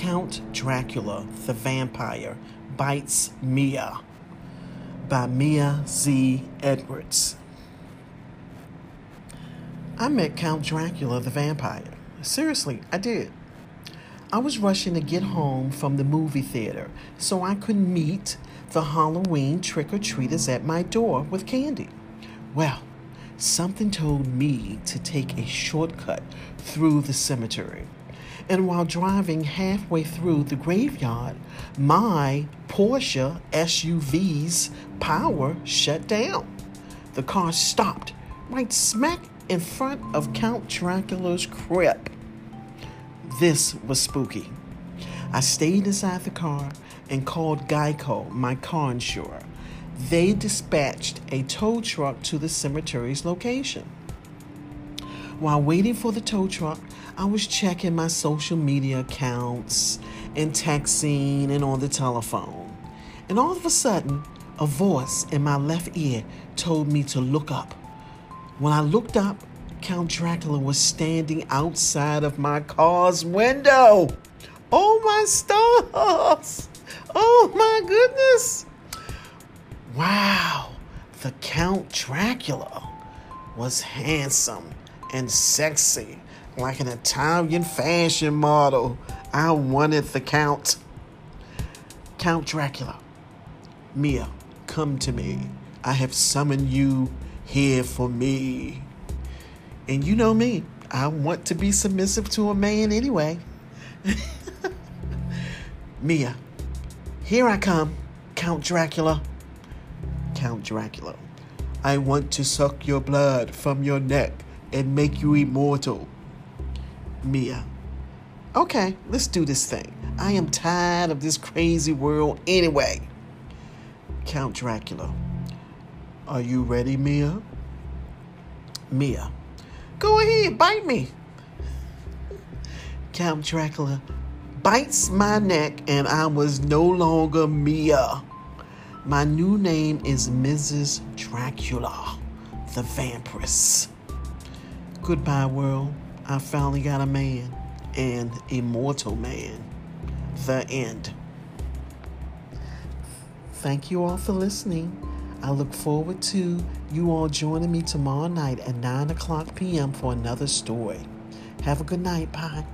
Count Dracula, the Vampire, Bites Mia by Mia Z. Edwards. I met Count Dracula, the vampire. Seriously, I did. I was rushing to get home from the movie theater so I could meet the Halloween trick or treaters at my door with candy. Well, something told me to take a shortcut through the cemetery. And while driving halfway through the graveyard, my Porsche SUV's power shut down. The car stopped right smack in front of Count Dracula's crypt. This was spooky. I stayed inside the car and called Geico, my car insurer. They dispatched a tow truck to the cemetery's location. While waiting for the tow truck, I was checking my social media accounts and texting and on the telephone. And all of a sudden, a voice in my left ear told me to look up. When I looked up, Count Dracula was standing outside of my car's window. Oh my stars! Oh my goodness! Wow, the Count Dracula was handsome and sexy, like an Italian fashion model. I wanted the Count. Count Dracula, Mia, come to me. I have summoned you here for me. And you know me, I want to be submissive to a man anyway. Mia, here I come, Count Dracula. Count Dracula, I want to suck your blood from your neck and make you immortal. Mia, okay, let's do this thing. I am tired of this crazy world anyway. Count Dracula, are you ready, Mia? Mia, go ahead, bite me. Count Dracula bites my neck, and I was no longer Mia. My new name is Mrs. Dracula, the vampiress. Goodbye, world. I finally got a man, an immortal man. The end. Thank you all for listening. I look forward to you all joining me tomorrow night at 9 o'clock p.m. for another story. Have a good night. Bye.